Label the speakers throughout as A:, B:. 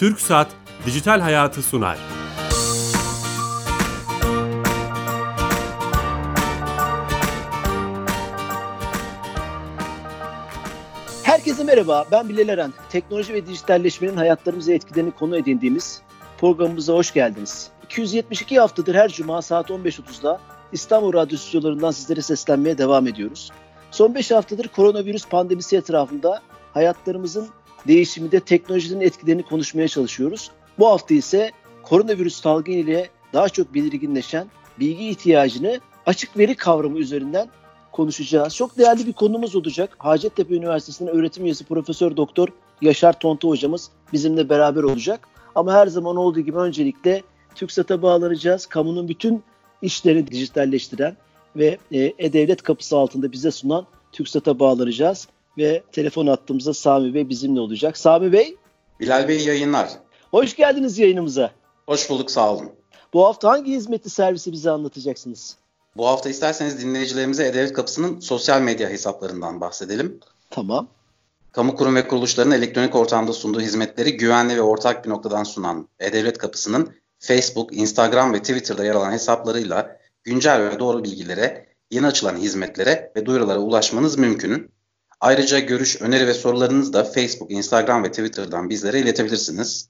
A: Türk Saat Dijital Hayatı sunar.
B: Herkese merhaba, ben Bilal Eren. Teknoloji ve dijitalleşmenin hayatlarımıza etkilerini konu edindiğimiz programımıza hoş geldiniz. 272 haftadır her cuma saat 15.30'da İstanbul Radyo stüdyolarından sizlere seslenmeye devam ediyoruz. Son 5 haftadır koronavirüs pandemisi etrafında hayatlarımızın değişiminde teknolojinin etkilerini konuşmaya çalışıyoruz. Bu hafta ise koronavirüs salgını ile daha çok belirginleşen bilgi ihtiyacını açık veri kavramı üzerinden konuşacağız. Çok değerli bir konumuz olacak. Hacettepe Üniversitesi'nin öğretim üyesi Profesör Doktor Yaşar Tontu hocamız bizimle beraber olacak. Ama her zaman olduğu gibi öncelikle TÜKSAT'a bağlanacağız. Kamunun bütün işlerini dijitalleştiren ve e, E-Devlet kapısı altında bize sunan TÜKSAT'a bağlanacağız. Ve telefon attığımızda Sami Bey bizimle olacak. Sami Bey.
C: Bilal Bey yayınlar.
B: Hoş geldiniz yayınımıza.
C: Hoş bulduk sağ olun.
B: Bu hafta hangi hizmetli servisi bize anlatacaksınız?
C: Bu hafta isterseniz dinleyicilerimize E-Devlet Kapısı'nın sosyal medya hesaplarından bahsedelim.
B: Tamam.
C: Kamu kurum ve kuruluşların elektronik ortamda sunduğu hizmetleri güvenli ve ortak bir noktadan sunan E-Devlet Kapısı'nın Facebook, Instagram ve Twitter'da yer alan hesaplarıyla güncel ve doğru bilgilere, yeni açılan hizmetlere ve duyurulara ulaşmanız mümkün. Ayrıca görüş, öneri ve sorularınızı da Facebook, Instagram ve Twitter'dan bizlere iletebilirsiniz.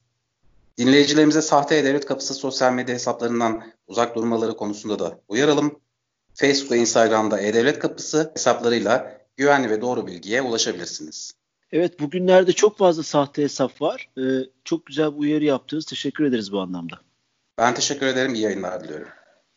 C: Dinleyicilerimize sahte E-Devlet Kapısı sosyal medya hesaplarından uzak durmaları konusunda da uyaralım. Facebook ve Instagram'da E-Devlet Kapısı hesaplarıyla güvenli ve doğru bilgiye ulaşabilirsiniz.
B: Evet bugünlerde çok fazla sahte hesap var. Ee, çok güzel bir uyarı yaptınız. Teşekkür ederiz bu anlamda.
C: Ben teşekkür ederim. İyi yayınlar diliyorum.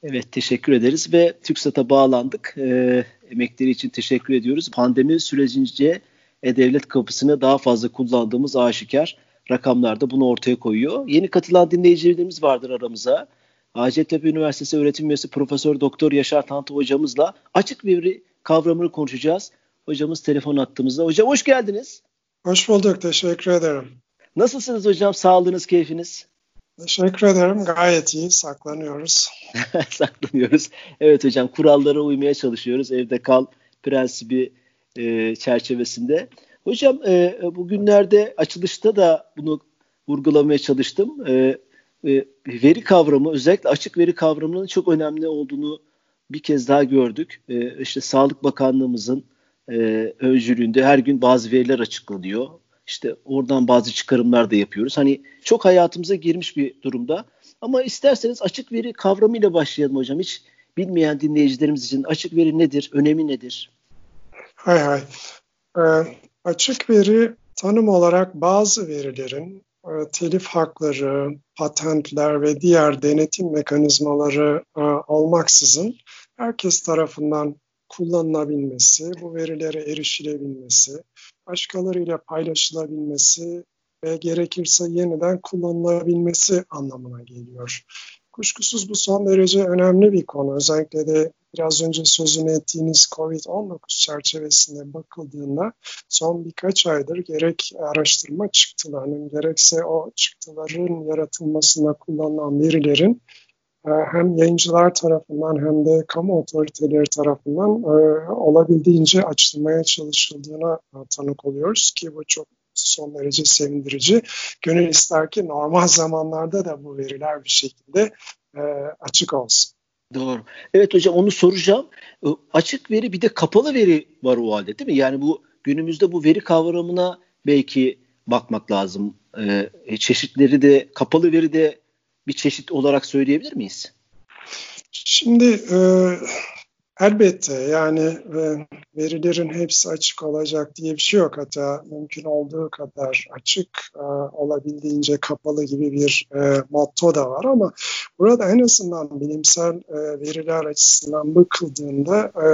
B: Evet teşekkür ederiz ve TÜKSAT'a bağlandık. Ee, emekleri için teşekkür ediyoruz. Pandemi sürecince E-Devlet kapısını daha fazla kullandığımız aşikar. Rakamlar da bunu ortaya koyuyor. Yeni katılan dinleyicilerimiz vardır aramıza. Hacettepe Üniversitesi öğretim üyesi Profesör Doktor Yaşar Tantı hocamızla açık veri kavramını konuşacağız. Hocamız telefon attığımızda. Hocam hoş geldiniz.
D: Hoş bulduk. Teşekkür ederim.
B: Nasılsınız hocam? Sağlığınız, keyfiniz?
D: Teşekkür ederim. Gayet iyi. Saklanıyoruz.
B: Saklanıyoruz. Evet hocam kurallara uymaya çalışıyoruz. Evde kal prensibi e, çerçevesinde. Hocam e, bugünlerde açılışta da bunu vurgulamaya çalıştım. E, e, veri kavramı özellikle açık veri kavramının çok önemli olduğunu bir kez daha gördük. E, işte Sağlık Bakanlığımızın e, öncülüğünde her gün bazı veriler açıklanıyor. İşte oradan bazı çıkarımlar da yapıyoruz. Hani çok hayatımıza girmiş bir durumda. Ama isterseniz açık veri kavramıyla başlayalım hocam. Hiç bilmeyen dinleyicilerimiz için açık veri nedir, önemi nedir?
D: Hay hay. Ee, açık veri tanım olarak bazı verilerin e, telif hakları, patentler ve diğer denetim mekanizmaları e, olmaksızın herkes tarafından kullanılabilmesi, bu verilere erişilebilmesi, başkalarıyla paylaşılabilmesi ve gerekirse yeniden kullanılabilmesi anlamına geliyor. Kuşkusuz bu son derece önemli bir konu. Özellikle de biraz önce sözünü ettiğiniz COVID-19 çerçevesinde bakıldığında son birkaç aydır gerek araştırma çıktılarının gerekse o çıktıların yaratılmasında kullanılan verilerin hem yayıncılar tarafından hem de kamu otoriteleri tarafından e, olabildiğince açılmaya çalışıldığına e, tanık oluyoruz ki bu çok son derece sevindirici. Gönül ister ki normal zamanlarda da bu veriler bir şekilde açık olsun.
B: Doğru. Evet hocam onu soracağım. Açık veri bir de kapalı veri var o halde değil mi? Yani bu günümüzde bu veri kavramına belki bakmak lazım. Ee, çeşitleri de kapalı veri de bir çeşit olarak söyleyebilir miyiz?
D: Şimdi e, elbette yani e, verilerin hepsi açık olacak diye bir şey yok. Hatta mümkün olduğu kadar açık e, olabildiğince kapalı gibi bir e, motto da var ama burada en azından bilimsel e, veriler açısından bakıldığında e,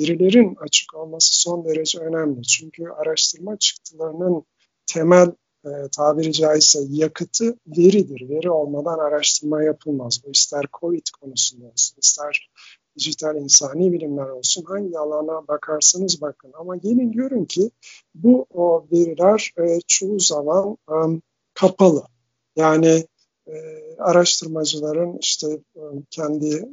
D: verilerin açık olması son derece önemli. Çünkü araştırma çıktılarının temel e, tabiri caizse yakıtı veridir. Veri olmadan araştırma yapılmaz. Bu ister COVID konusunda olsun, ister dijital insani bilimler olsun hangi alana bakarsanız bakın. Ama gelin görün ki bu o veriler e, çoğu zaman e, kapalı. Yani e, araştırmacıların işte e, kendi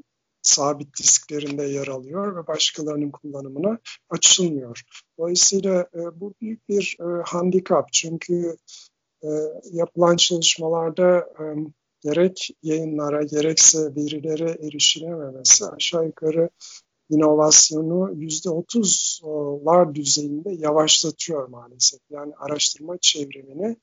D: sabit disklerinde yer alıyor ve başkalarının kullanımına açılmıyor. Dolayısıyla e, bu büyük bir e, handikap çünkü e, yapılan çalışmalarda e, gerek yayınlara gerekse verilere erişilememesi aşağı yukarı inovasyonu yüzde otuzlar düzeyinde yavaşlatıyor maalesef. Yani araştırma çevrimini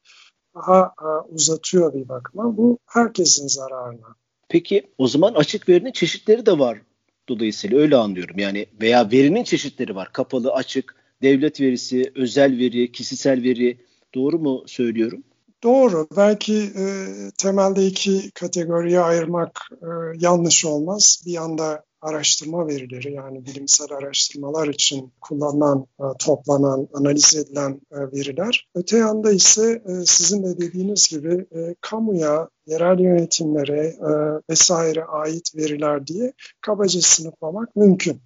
D: daha e, uzatıyor bir bakıma. Bu herkesin zararına.
B: Peki o zaman açık verinin çeşitleri de var dolayısıyla öyle anlıyorum. Yani veya verinin çeşitleri var. Kapalı, açık, devlet verisi, özel veri, kişisel veri. Doğru mu söylüyorum?
D: Doğru. Belki e, temelde iki kategoriye ayırmak e, yanlış olmaz. Bir yanda araştırma verileri yani bilimsel araştırmalar için kullanılan, e, toplanan, analiz edilen e, veriler. Öte yanda ise e, sizin de dediğiniz gibi kamuya, yerel yönetimlere vesaire ait veriler diye kabaca sınıflamak mümkün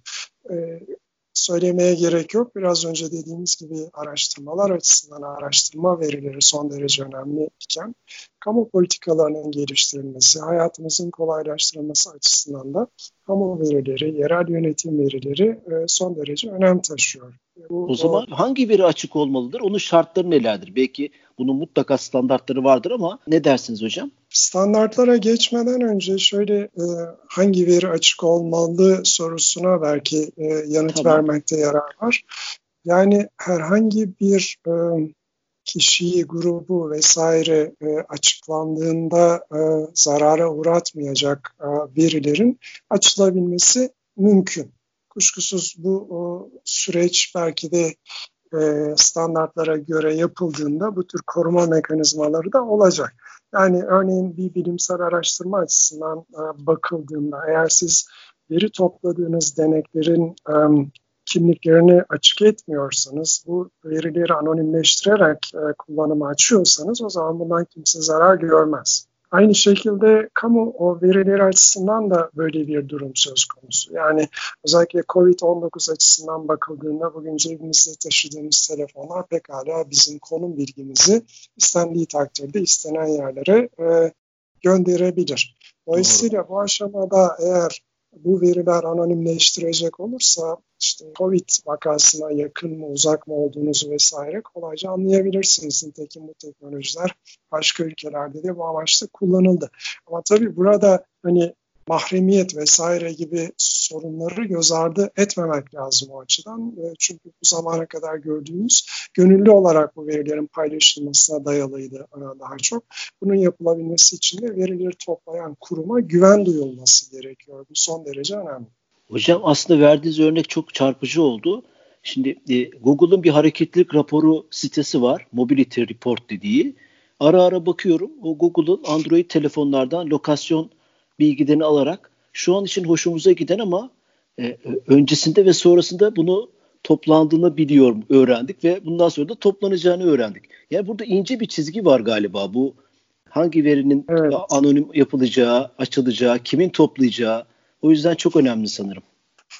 D: söylemeye gerek yok. Biraz önce dediğimiz gibi araştırmalar açısından araştırma verileri son derece önemli iken kamu politikalarının geliştirilmesi, hayatımızın kolaylaştırılması açısından da kamu verileri, yerel yönetim verileri e, son derece önem taşıyor.
B: Bu, o zaman hangi veri açık olmalıdır? Onun şartları nelerdir? Belki bunun mutlaka standartları vardır ama ne dersiniz hocam?
D: Standartlara geçmeden önce şöyle e, hangi veri açık olmalı sorusuna belki e, yanıt tamam. vermekte yarar var. Yani herhangi bir e, kişiyi, grubu vesaire e, açıklandığında e, zarara uğratmayacak e, verilerin açılabilmesi mümkün. Kuşkusuz bu o, süreç belki de e, standartlara göre yapıldığında bu tür koruma mekanizmaları da olacak. Yani örneğin bir bilimsel araştırma açısından e, bakıldığında eğer siz veri topladığınız deneklerin e, kimliklerini açık etmiyorsanız, bu verileri anonimleştirerek e, kullanıma açıyorsanız o zaman bundan kimse zarar görmez. Aynı şekilde kamu o verileri açısından da böyle bir durum söz konusu. Yani özellikle COVID-19 açısından bakıldığında bugün cebimizde taşıdığımız telefonlar pekala bizim konum bilgimizi istendiği takdirde istenen yerlere e, gönderebilir. Dolayısıyla Doğru. bu aşamada eğer bu veriler anonimleştirecek olursa işte COVID vakasına yakın mı uzak mı olduğunuzu vesaire kolayca anlayabilirsiniz. Nitekim bu teknolojiler başka ülkelerde de bu amaçla kullanıldı. Ama tabii burada hani mahremiyet vesaire gibi sorunları göz ardı etmemek lazım o açıdan. Çünkü bu zamana kadar gördüğümüz gönüllü olarak bu verilerin paylaşılmasına dayalıydı daha çok. Bunun yapılabilmesi için de verileri toplayan kuruma güven duyulması gerekiyor. Bu son derece önemli.
B: Hocam aslında verdiğiniz örnek çok çarpıcı oldu. Şimdi e, Google'ın bir hareketlilik raporu sitesi var. Mobility Report dediği. Ara ara bakıyorum. O Google'ın Android telefonlardan lokasyon bilgilerini alarak şu an için hoşumuza giden ama e, öncesinde ve sonrasında bunu toplandığını biliyorum, öğrendik ve bundan sonra da toplanacağını öğrendik. Yani burada ince bir çizgi var galiba bu hangi verinin evet. anonim yapılacağı, açılacağı, kimin toplayacağı. O yüzden çok önemli sanırım.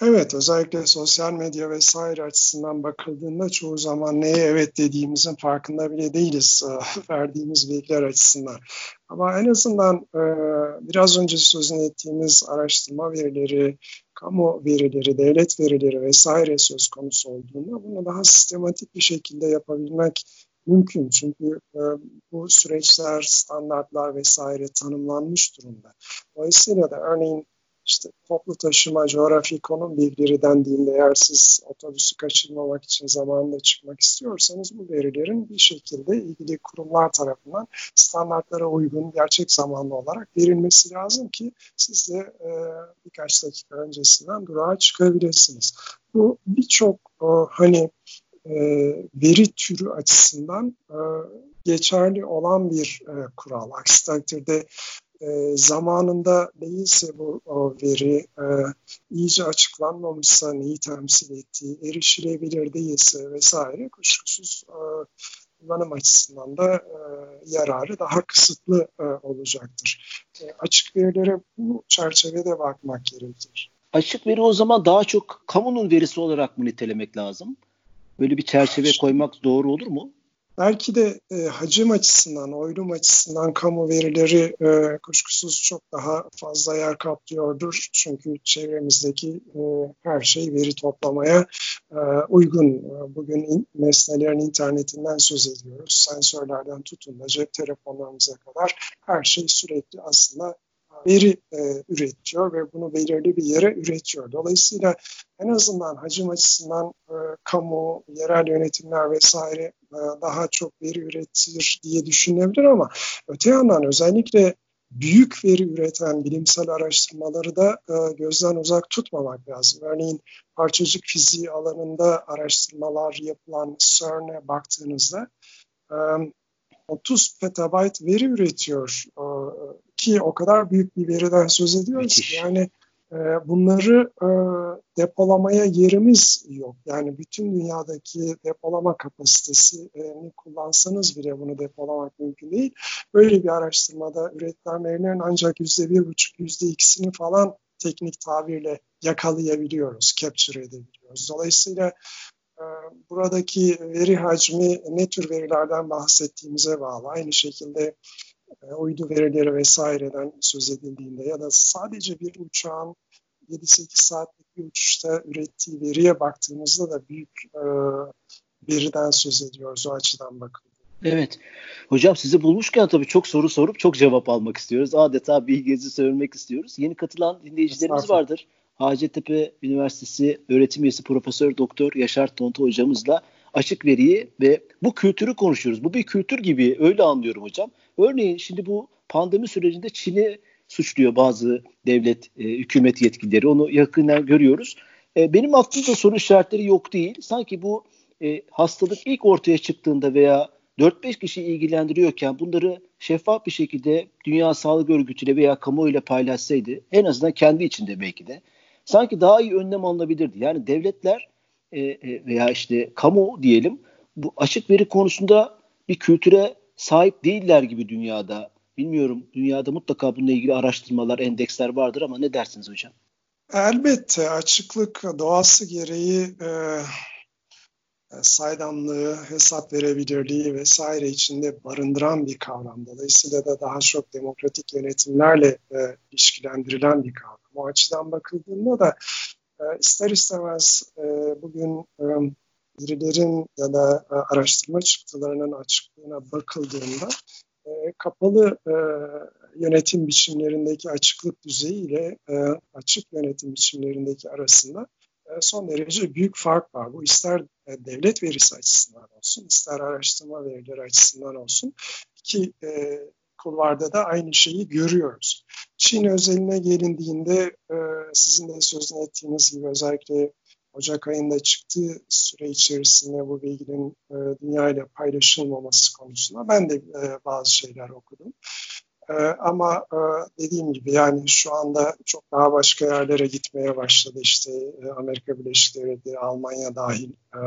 D: Evet, özellikle sosyal medya vesaire açısından bakıldığında çoğu zaman neye evet dediğimizin farkında bile değiliz e, verdiğimiz bilgiler açısından. Ama en azından e, biraz önce sözünü ettiğimiz araştırma verileri, kamu verileri, devlet verileri vesaire söz konusu olduğunda bunu daha sistematik bir şekilde yapabilmek mümkün. Çünkü e, bu süreçler, standartlar vesaire tanımlanmış durumda. Dolayısıyla da örneğin işte toplu taşıma, coğrafi konum bilgileri dendiğinde eğer siz otobüsü kaçırmamak için zamanında çıkmak istiyorsanız bu verilerin bir şekilde ilgili kurumlar tarafından standartlara uygun gerçek zamanlı olarak verilmesi lazım ki siz de e, birkaç dakika öncesinden durağa çıkabilirsiniz. Bu birçok e, hani e, veri türü açısından e, geçerli olan bir e, kural. Aksi takdirde e, zamanında değilse bu o veri e, iyice açıklanmamışsa neyi temsil ettiği, erişilebilir değilse vesaire kuşkusuz e, kullanım açısından da e, yararı daha kısıtlı e, olacaktır. E, açık verilere bu çerçevede bakmak gerekir.
B: Açık veri o zaman daha çok kamunun verisi olarak mı nitelemek lazım? Böyle bir çerçeve koymak doğru olur mu?
D: Belki de e, hacim açısından, oylum açısından kamu verileri e, kuşkusuz çok daha fazla yer kaplıyordur. Çünkü çevremizdeki e, her şey veri toplamaya e, uygun. Bugün in, nesnelerin internetinden söz ediyoruz. Sensörlerden tutun da cep telefonlarımıza kadar her şey sürekli aslında veri e, üretiyor ve bunu belirli bir yere üretiyor. Dolayısıyla en azından hacim açısından e, kamu, yerel yönetimler vesaire e, daha çok veri üretir diye düşünülebilir ama öte yandan özellikle büyük veri üreten bilimsel araştırmaları da e, gözden uzak tutmamak lazım. Örneğin parçacık fiziği alanında araştırmalar yapılan CERN'e baktığınızda e, 30 petabayt veri üretiyor e, ki o kadar büyük bir veriden söz ediyoruz ki yani e, bunları e, depolamaya yerimiz yok. Yani bütün dünyadaki depolama kapasitesini kullansanız bile bunu depolamak mümkün değil. Böyle bir araştırmada üretilen verilerin ancak yüzde bir buçuk, yüzde ikisini falan teknik tabirle yakalayabiliyoruz, capture edebiliyoruz. Dolayısıyla e, buradaki veri hacmi ne tür verilerden bahsettiğimize bağlı. Aynı şekilde uydu verileri vesaireden söz edildiğinde ya da sadece bir uçağın 7-8 saatlik bir uçuşta ürettiği veriye baktığımızda da büyük e, veriden söz ediyoruz o açıdan bakın.
B: Evet. Hocam sizi bulmuşken tabii çok soru sorup çok cevap almak istiyoruz. Adeta bilginizi söylemek istiyoruz. Yeni katılan dinleyicilerimiz vardır. Hacettepe Üniversitesi öğretim üyesi Profesör Doktor Yaşar Tonto hocamızla açık veriyi ve bu kültürü konuşuyoruz. Bu bir kültür gibi öyle anlıyorum hocam. Örneğin şimdi bu pandemi sürecinde Çin'i suçluyor bazı devlet, e, hükümet yetkilileri. Onu yakından görüyoruz. E, benim aklımda soru işaretleri yok değil. Sanki bu e, hastalık ilk ortaya çıktığında veya 4-5 kişi ilgilendiriyorken bunları şeffaf bir şekilde Dünya Sağlık Örgütü'yle veya kamuoyuyla paylaşsaydı en azından kendi içinde belki de sanki daha iyi önlem alınabilirdi. Yani devletler e, e, veya işte kamu diyelim bu açık veri konusunda bir kültüre sahip değiller gibi dünyada. Bilmiyorum dünyada mutlaka bununla ilgili araştırmalar, endeksler vardır ama ne dersiniz hocam?
D: Elbette açıklık doğası gereği e, saydamlığı, hesap verebilirliği vesaire içinde barındıran bir kavram. Dolayısıyla da daha çok demokratik yönetimlerle e, ilişkilendirilen bir kavram. O açıdan bakıldığında da e, ister istemez e, bugün e, birilerin ya da e, araştırma çıktılarının açıklığına bakıldığında kapalı yönetim biçimlerindeki açıklık düzeyi ile açık yönetim biçimlerindeki arasında son derece büyük fark var. Bu ister devlet verisi açısından olsun, ister araştırma verileri açısından olsun. İki e, kulvarda da aynı şeyi görüyoruz. Çin özeline gelindiğinde e, sizin de sözünü ettiğiniz gibi özellikle Ocak ayında çıktığı süre içerisinde bu bilginin e, dünya ile paylaşılmaması konusunda ben de e, bazı şeyler okudum. Ama dediğim gibi yani şu anda çok daha başka yerlere gitmeye başladı. İşte Amerika Birleşik Devletleri, Almanya dahil e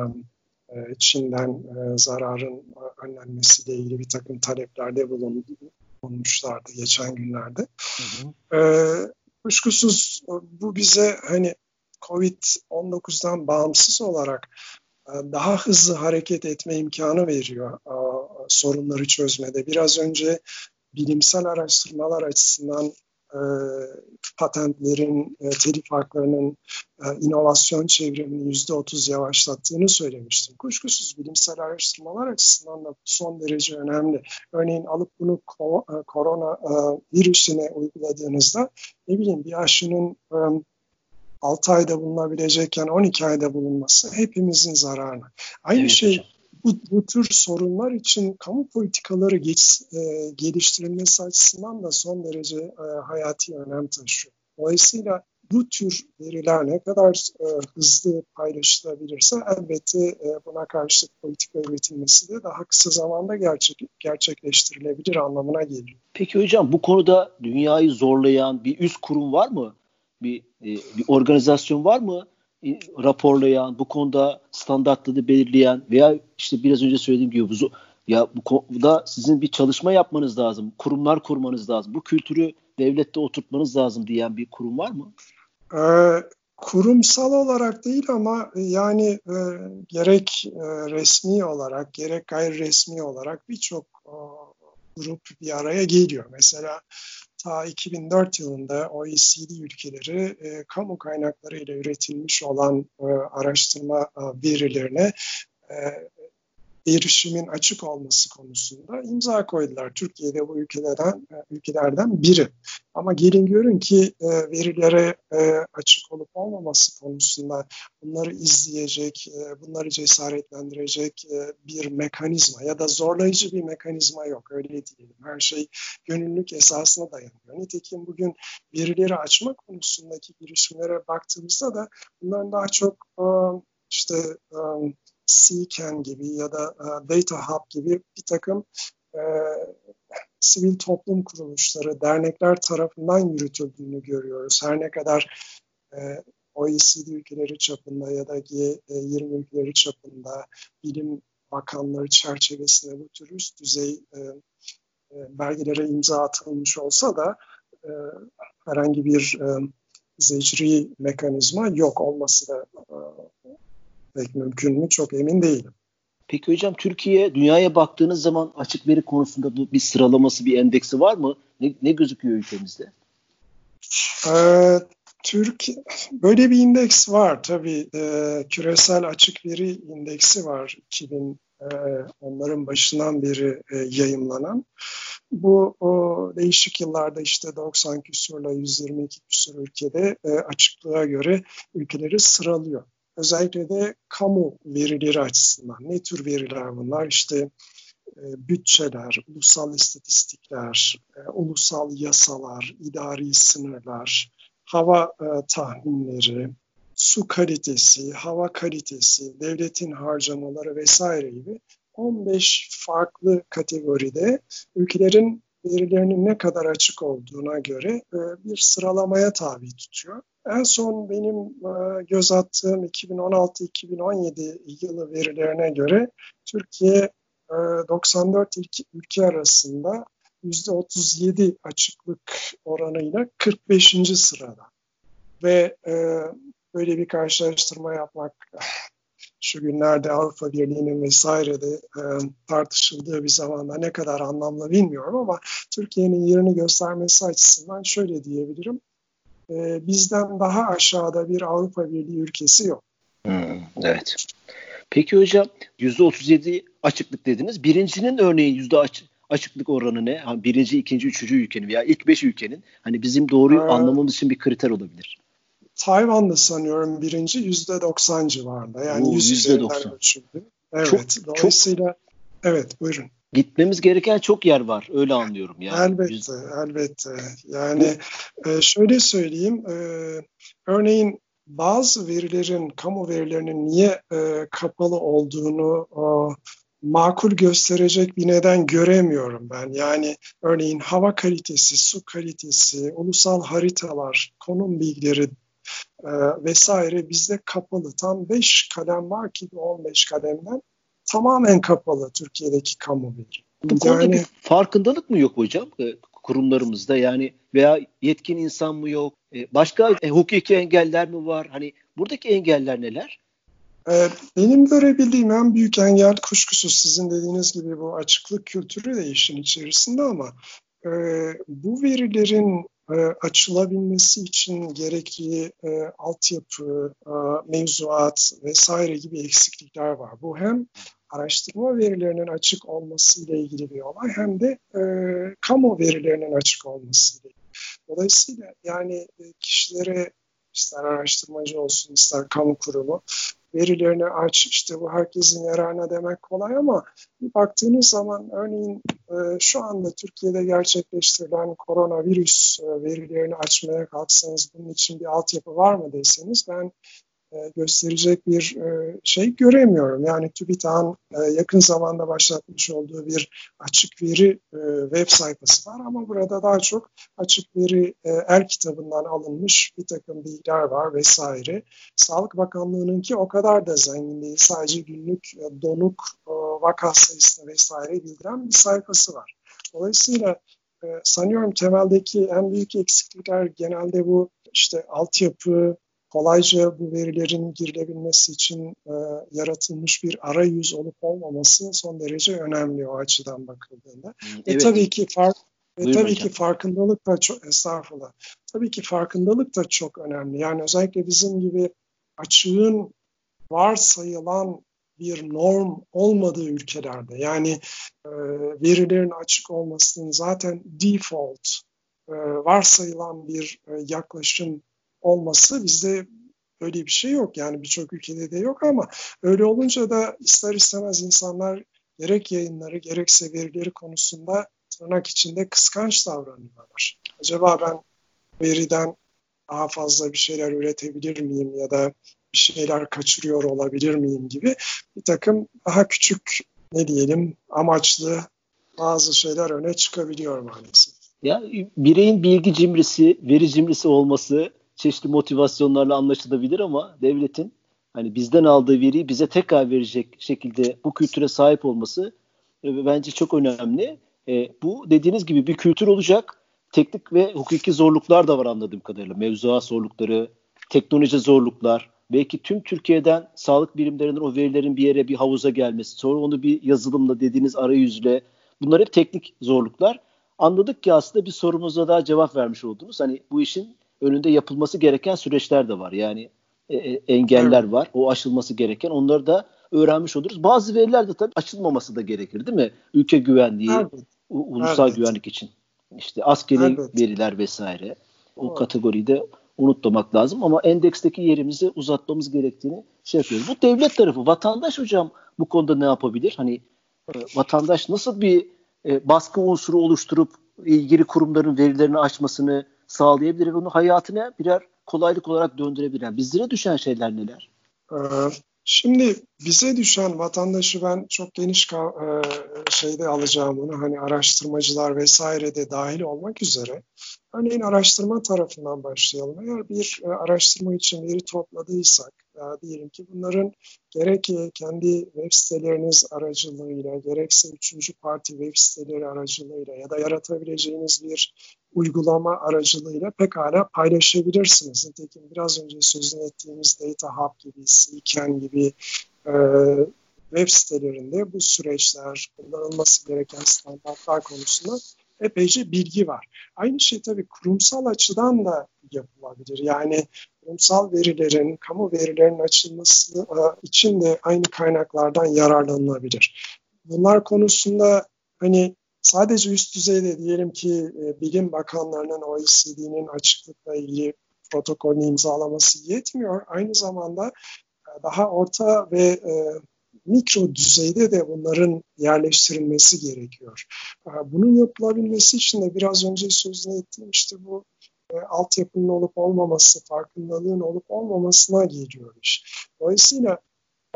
D: Çin'den e, zararın önlenmesiyle ilgili bir takım taleplerde bulunmuşlardı geçen günlerde. Hı hı. E, kuşkusuz bu bize hani COVID-19'dan bağımsız olarak e, daha hızlı hareket etme imkanı veriyor e, sorunları çözmede. Biraz önce bilimsel araştırmalar açısından e, patentlerin, telif haklarının inovasyon çevrimini yüzde otuz yavaşlattığını söylemiştim. Kuşkusuz bilimsel araştırmalar açısından da son derece önemli. Örneğin alıp bunu korona virüsüne uyguladığınızda ne bileyim bir aşının 6 ayda bulunabilecekken 12 ayda bulunması hepimizin zararına. Aynı evet, şey bu, bu tür sorunlar için kamu politikaları geç, e, geliştirilmesi açısından da son derece e, hayati önem taşıyor. Dolayısıyla bu tür veriler ne kadar e, hızlı paylaşılabilirse elbette e, buna karşı politika üretilmesi de daha kısa zamanda gerçek, gerçekleştirilebilir anlamına geliyor.
B: Peki hocam bu konuda dünyayı zorlayan bir üst kurum var mı? bir, e, bir organizasyon var mı? E, raporlayan, bu konuda standartları belirleyen veya işte biraz önce söylediğim gibi bu, ya bu konuda sizin bir çalışma yapmanız lazım, kurumlar kurmanız lazım, bu kültürü devlette oturtmanız lazım diyen bir kurum var mı?
D: Ee, kurumsal olarak değil ama yani e, gerek e, resmi olarak gerek gayri resmi olarak birçok e, grup bir araya geliyor. Mesela ta 2004 yılında OECD ülkeleri e, kamu kaynakları ile üretilmiş olan e, araştırma e, verilerine e, erişimin açık olması konusunda imza koydular. Türkiye'de bu ülkelerden ülkelerden biri. Ama gelin görün ki e, verilere e, açık olup olmaması konusunda bunları izleyecek, e, bunları cesaretlendirecek bir mekanizma ya da zorlayıcı bir mekanizma yok. Öyle diyelim. Her şey gönüllülük esasına dayanıyor. Nitekim bugün verileri açma konusundaki girişimlere baktığımızda da bunların daha çok işte CCAN gibi ya da e, Data Hub gibi bir takım e, sivil toplum kuruluşları, dernekler tarafından yürütüldüğünü görüyoruz. Her ne kadar e, OECD ülkeleri çapında ya da G20 ülkeleri çapında bilim bakanları çerçevesinde bu tür üst düzey e, e, belgelere imza atılmış olsa da e, herhangi bir e, zecri mekanizma yok olması da e, pek mümkün mü çok emin değilim.
B: Peki hocam Türkiye dünyaya baktığınız zaman açık veri konusunda bir sıralaması, bir endeksi var mı? Ne, ne gözüküyor ülkemizde?
D: Ee, Türk böyle bir indeks var tabii. E, küresel açık veri indeksi var 2000 e, onların başından beri e, yayımlanan. Bu o, değişik yıllarda işte 90 küsurla 122 küsur ülkede e, açıklığa göre ülkeleri sıralıyor. Özellikle de kamu verileri açısından. Ne tür veriler bunlar? İşte e, bütçeler, ulusal istatistikler, e, ulusal yasalar, idari sınırlar, hava e, tahminleri, su kalitesi, hava kalitesi, devletin harcamaları vesaire gibi 15 farklı kategoride ülkelerin verilerinin ne kadar açık olduğuna göre bir sıralamaya tabi tutuyor. En son benim e, göz attığım 2016-2017 yılı verilerine göre Türkiye 94 e, ülke arasında %37 açıklık oranıyla 45. sırada. Ve böyle bir karşılaştırma yapmak şu günlerde Avrupa Birliği'nin vesairede e, tartışıldığı bir zamanda ne kadar anlamlı bilmiyorum ama Türkiye'nin yerini göstermesi açısından şöyle diyebilirim. E, bizden daha aşağıda bir Avrupa Birliği ülkesi yok.
B: Hmm, evet. Peki hocam %37 açıklık dediniz. Birincinin örneğin yüzde aç, açıklık oranı ne? Hani birinci, ikinci, üçüncü ülkenin veya ilk beş ülkenin hani bizim doğruyu ee, anlamamız için bir kriter olabilir.
D: Tayvan'da sanıyorum birinci yüzde 90 civarında. Yani Oo, 100 üzerinden ölçüldü. Evet. Çok, dolayısıyla çok... evet buyurun.
B: Gitmemiz gereken çok yer var. Öyle anlıyorum yani.
D: Elbette, Yüz... elbette. Yani e, şöyle söyleyeyim. E, örneğin bazı verilerin, kamu verilerinin niye e, kapalı olduğunu makul gösterecek bir neden göremiyorum ben. Yani örneğin hava kalitesi, su kalitesi, ulusal haritalar, konum bilgileri, e, vesaire bizde kapalı. Tam 5 kalem var ki 15 kalemden tamamen kapalı Türkiye'deki kamu veri.
B: Bu konudaki yani, farkındalık mı yok hocam e, kurumlarımızda yani veya yetkin insan mı yok? E, başka e, hukuki engeller mi var? Hani buradaki engeller neler?
D: Benim görebildiğim en büyük engel kuşkusuz sizin dediğiniz gibi bu açıklık kültürü de işin içerisinde ama bu verilerin açılabilmesi için gerekli e, altyapı, e, mevzuat vesaire gibi eksiklikler var. Bu hem araştırma verilerinin açık olması ile ilgili bir olay hem de e, kamu verilerinin açık olması ile ilgili. Dolayısıyla yani e, kişilere ister araştırmacı olsun ister kamu kurumu verilerini aç işte bu herkesin yararına demek kolay ama bir baktığınız zaman örneğin e, şu anda Türkiye'de gerçekleştirilen koronavirüs e, verilerini açmaya kalksanız bunun için bir altyapı var mı deseniz ben gösterecek bir e, şey göremiyorum. Yani TÜBİTAK'ın e, yakın zamanda başlatmış olduğu bir açık veri web sayfası var ama burada daha çok açık veri el kitabından alınmış bir takım bilgiler var vesaire. Sağlık Bakanlığı'nınki o kadar da zengin değil. Sadece günlük donuk vaka sayısını vesaire bildiren bir sayfası var. Dolayısıyla sanıyorum temeldeki en büyük eksiklikler genelde bu işte altyapı, kolayca bu verilerin girilebilmesi için e, yaratılmış bir arayüz olup olmaması son derece önemli o açıdan bakıldığında. Evet. Ve tabii ki fark ve tabii hocam. ki farkındalık da çok estağfurullah. Tabii ki farkındalık da çok önemli. Yani özellikle bizim gibi açığın varsayılan bir norm olmadığı ülkelerde yani e, verilerin açık olmasının zaten default e, varsayılan bir e, yaklaşım olması bizde öyle bir şey yok. Yani birçok ülkede de yok ama öyle olunca da ister istemez insanlar gerek yayınları gerekse verileri konusunda tırnak içinde kıskanç davranıyorlar. Acaba ben veriden daha fazla bir şeyler üretebilir miyim ya da bir şeyler kaçırıyor olabilir miyim gibi bir takım daha küçük ne diyelim amaçlı bazı şeyler öne çıkabiliyor maalesef.
B: Ya bireyin bilgi cimrisi, veri cimrisi olması çeşitli motivasyonlarla anlaşılabilir ama devletin hani bizden aldığı veriyi bize tekrar verecek şekilde bu kültüre sahip olması e, bence çok önemli. E, bu dediğiniz gibi bir kültür olacak. Teknik ve hukuki zorluklar da var anladığım kadarıyla. Mevzuat zorlukları, teknoloji zorluklar, belki tüm Türkiye'den sağlık birimlerinden o verilerin bir yere bir havuza gelmesi, sonra onu bir yazılımla dediğiniz arayüzle bunlar hep teknik zorluklar. Anladık ki aslında bir sorumuza daha cevap vermiş oldunuz. Hani bu işin önünde yapılması gereken süreçler de var. Yani e, e, engeller var. O aşılması gereken. Onları da öğrenmiş oluruz. Bazı veriler de tabii açılmaması da gerekir değil mi? Ülke güvenliği, evet. ulusal evet. güvenlik için. İşte askeri evet. veriler vesaire. O evet. kategoriyi de unutmamak lazım ama endeksteki yerimizi uzatmamız gerektiğini şey yapıyoruz. Bu devlet tarafı. Vatandaş hocam bu konuda ne yapabilir? Hani e, vatandaş nasıl bir e, baskı unsuru oluşturup ilgili kurumların verilerini açmasını sağlayabilir ve onu hayatına birer kolaylık olarak döndürebilir. Yani bizlere düşen şeyler neler?
D: Ee, şimdi bize düşen vatandaşı ben çok geniş e, şeyde alacağım bunu hani araştırmacılar vesaire de dahil olmak üzere Örneğin araştırma tarafından başlayalım. Eğer bir e, araştırma için veri topladıysak, ya diyelim ki bunların gerek kendi web siteleriniz aracılığıyla, gerekse üçüncü parti web siteleri aracılığıyla ya da yaratabileceğiniz bir uygulama aracılığıyla pekala paylaşabilirsiniz. Nitekim biraz önce sözünü ettiğimiz Data Hub gibi, Seeken gibi e, web sitelerinde bu süreçler, kullanılması gereken standartlar konusunda epeyce bilgi var. Aynı şey tabii kurumsal açıdan da yapılabilir. Yani kurumsal verilerin, kamu verilerinin açılması e, için de aynı kaynaklardan yararlanılabilir. Bunlar konusunda hani sadece üst düzeyde diyelim ki e, bilim bakanlarının OECD'nin açıklıkla ilgili protokolünü imzalaması yetmiyor. Aynı zamanda e, daha orta ve mikro düzeyde de bunların yerleştirilmesi gerekiyor. Bunun yapılabilmesi için de biraz önce sözünü ettiğim işte bu e, altyapının olup olmaması, farkındalığın olup olmamasına geliyor iş. Dolayısıyla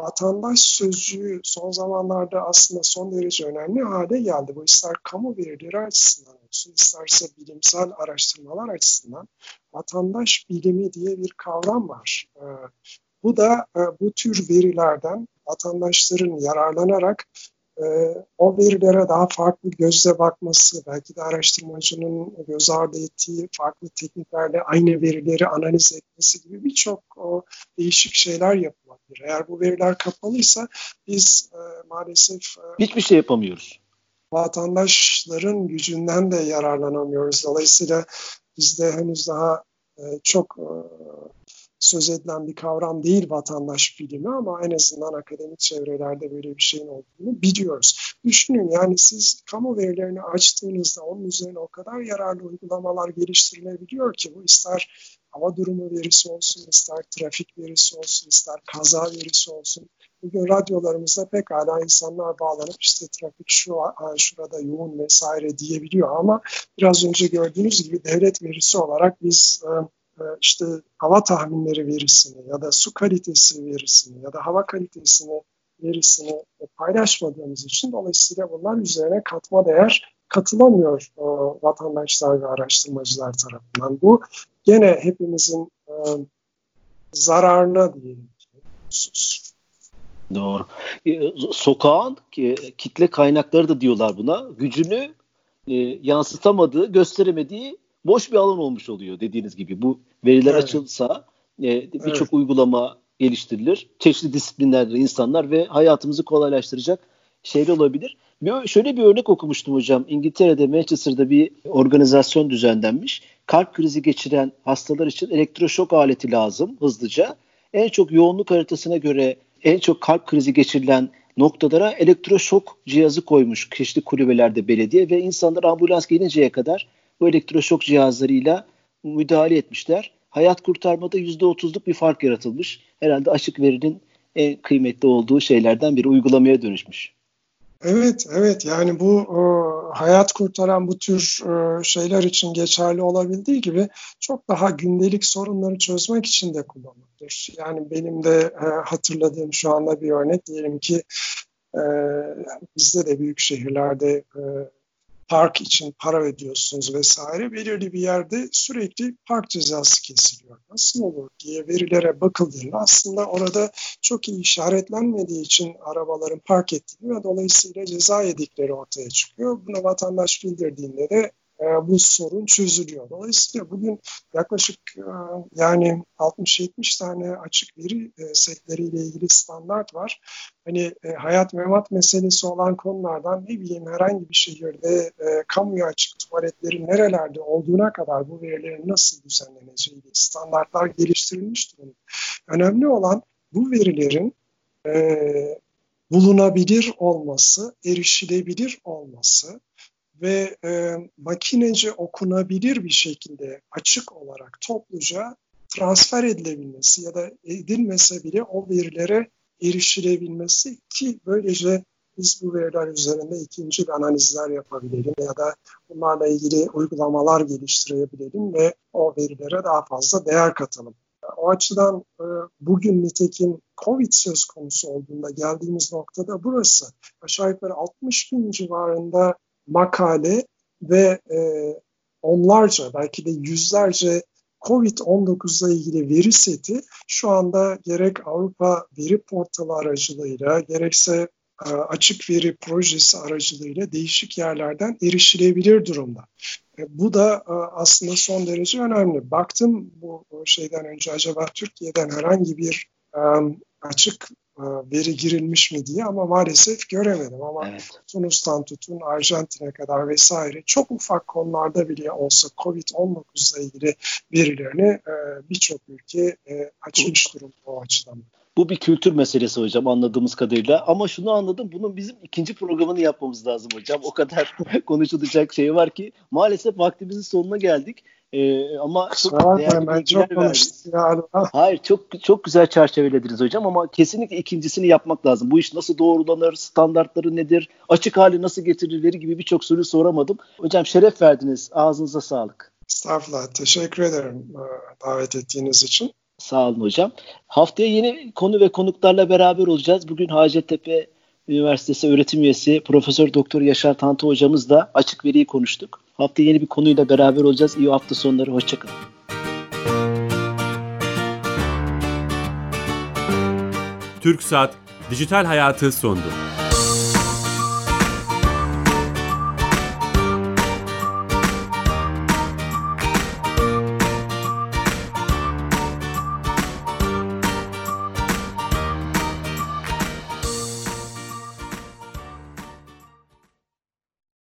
D: vatandaş sözcüğü son zamanlarda aslında son derece önemli hale geldi. Bu ister kamu verileri açısından olsun, isterse bilimsel araştırmalar açısından vatandaş bilimi diye bir kavram var. Bu da e, bu tür verilerden vatandaşların yararlanarak e, o verilere daha farklı gözle bakması, belki de araştırmacının göz ardı ettiği farklı tekniklerle aynı verileri analiz etmesi gibi birçok değişik şeyler yapılabilir. Eğer bu veriler kapalıysa biz e, maalesef
B: hiçbir şey yapamıyoruz.
D: Vatandaşların gücünden de yararlanamıyoruz. Dolayısıyla bizde henüz daha çok söz edilen bir kavram değil vatandaş bilimi ama en azından akademik çevrelerde böyle bir şeyin olduğunu biliyoruz. Düşünün yani siz kamu verilerini açtığınızda onun üzerine o kadar yararlı uygulamalar geliştirilebiliyor ki bu ister hava durumu verisi olsun, ister trafik verisi olsun, ister kaza verisi olsun. Bugün radyolarımızda pekala insanlar bağlanıp işte trafik şu şurada yoğun vesaire diyebiliyor ama biraz önce gördüğünüz gibi devlet verisi olarak biz e, işte hava tahminleri verisini ya da su kalitesi verisini ya da hava kalitesini verisini paylaşmadığımız için dolayısıyla bunlar üzerine katma değer katılamıyor e, vatandaşlar ve araştırmacılar tarafından. Bu gene hepimizin e, zararına diyelim ki husus.
B: Doğru. Sokağın kitle kaynakları da diyorlar buna. Gücünü yansıtamadığı, gösteremediği boş bir alan olmuş oluyor dediğiniz gibi. Bu veriler evet. açılsa E, Birçok evet. uygulama geliştirilir. Çeşitli disiplinlerde insanlar ve hayatımızı kolaylaştıracak şeyler olabilir. Bir, şöyle bir örnek okumuştum hocam. İngiltere'de Manchester'da bir organizasyon düzenlenmiş. Kalp krizi geçiren hastalar için elektroşok aleti lazım hızlıca. En çok yoğunluk haritasına göre en çok kalp krizi geçirilen noktalara elektroşok cihazı koymuş çeşitli kulübelerde belediye ve insanlar ambulans gelinceye kadar bu elektroşok cihazlarıyla müdahale etmişler. Hayat kurtarmada %30'luk bir fark yaratılmış. Herhalde açık verinin en kıymetli olduğu şeylerden biri uygulamaya dönüşmüş.
D: Evet, evet. Yani bu e, hayat kurtaran bu tür e, şeyler için geçerli olabildiği gibi çok daha gündelik sorunları çözmek için de kullanılır. Yani benim de e, hatırladığım şu anda bir örnek diyelim ki e, bizde de büyük şehirlerde e, park için para ödüyorsunuz vesaire belirli bir yerde sürekli park cezası kesiliyor. Nasıl olur diye verilere bakıldığında aslında orada çok iyi işaretlenmediği için arabaların park ettiği ve dolayısıyla ceza yedikleri ortaya çıkıyor. Bunu vatandaş bildirdiğinde de e, bu sorun çözülüyor. Dolayısıyla bugün yaklaşık e, yani 60-70 tane açık veri e, setleriyle ilgili standart var. Hani e, hayat memat meselesi olan konulardan ne bileyim herhangi bir şehirde e, kamuya açık tuvaletlerin nerelerde olduğuna kadar bu verilerin nasıl düzenleneceği standartlar geliştirilmiş durumda. Önemli olan bu verilerin e, bulunabilir olması, erişilebilir olması ve e, makinece okunabilir bir şekilde açık olarak topluca transfer edilebilmesi ya da edilmese bile o verilere erişilebilmesi ki böylece biz bu veriler üzerinde ikinci analizler yapabilelim ya da bunlarla ilgili uygulamalar geliştirebilelim ve o verilere daha fazla değer katalım. O açıdan e, bugün nitekim COVID söz konusu olduğunda geldiğimiz noktada burası. Aşağı yukarı 60 bin civarında makale ve e, onlarca belki de yüzlerce COVID-19 ile ilgili veri seti şu anda gerek Avrupa Veri Portalı aracılığıyla gerekse e, açık veri projesi aracılığıyla değişik yerlerden erişilebilir durumda. E, bu da e, aslında son derece önemli. Baktım bu şeyden önce acaba Türkiye'den herhangi bir e, açık e, veri girilmiş mi diye ama maalesef göremedim. Ama evet. Tunus'tan tutun Arjantin'e kadar vesaire çok ufak konularda bile olsa COVID-19 ile ilgili verilerini e, birçok ülke e, açmış durumda o açıdan.
B: Bu bir kültür meselesi hocam anladığımız kadarıyla. Ama şunu anladım bunun bizim ikinci programını yapmamız lazım hocam. O kadar konuşulacak şey var ki maalesef vaktimizin sonuna geldik. Ee, ama
D: çok değerli ben çok konuştum galiba.
B: Hayır çok çok güzel çerçevelediniz hocam ama kesinlikle ikincisini yapmak lazım. Bu iş nasıl doğrulanır, standartları nedir, açık hali nasıl getirilir gibi birçok soru soramadım. Hocam şeref verdiniz. Ağzınıza sağlık.
D: Estağfurullah. Teşekkür ederim e, davet ettiğiniz için.
B: Sağ olun hocam. Haftaya yeni konu ve konuklarla beraber olacağız. Bugün Hacettepe Üniversitesi öğretim üyesi Profesör Doktor Yaşar Tantı hocamızla açık veriyi konuştuk. Hafta yeni bir konuyla beraber olacağız. İyi hafta sonları. Hoşçakalın.
A: Türk Saat Dijital Hayatı sondu.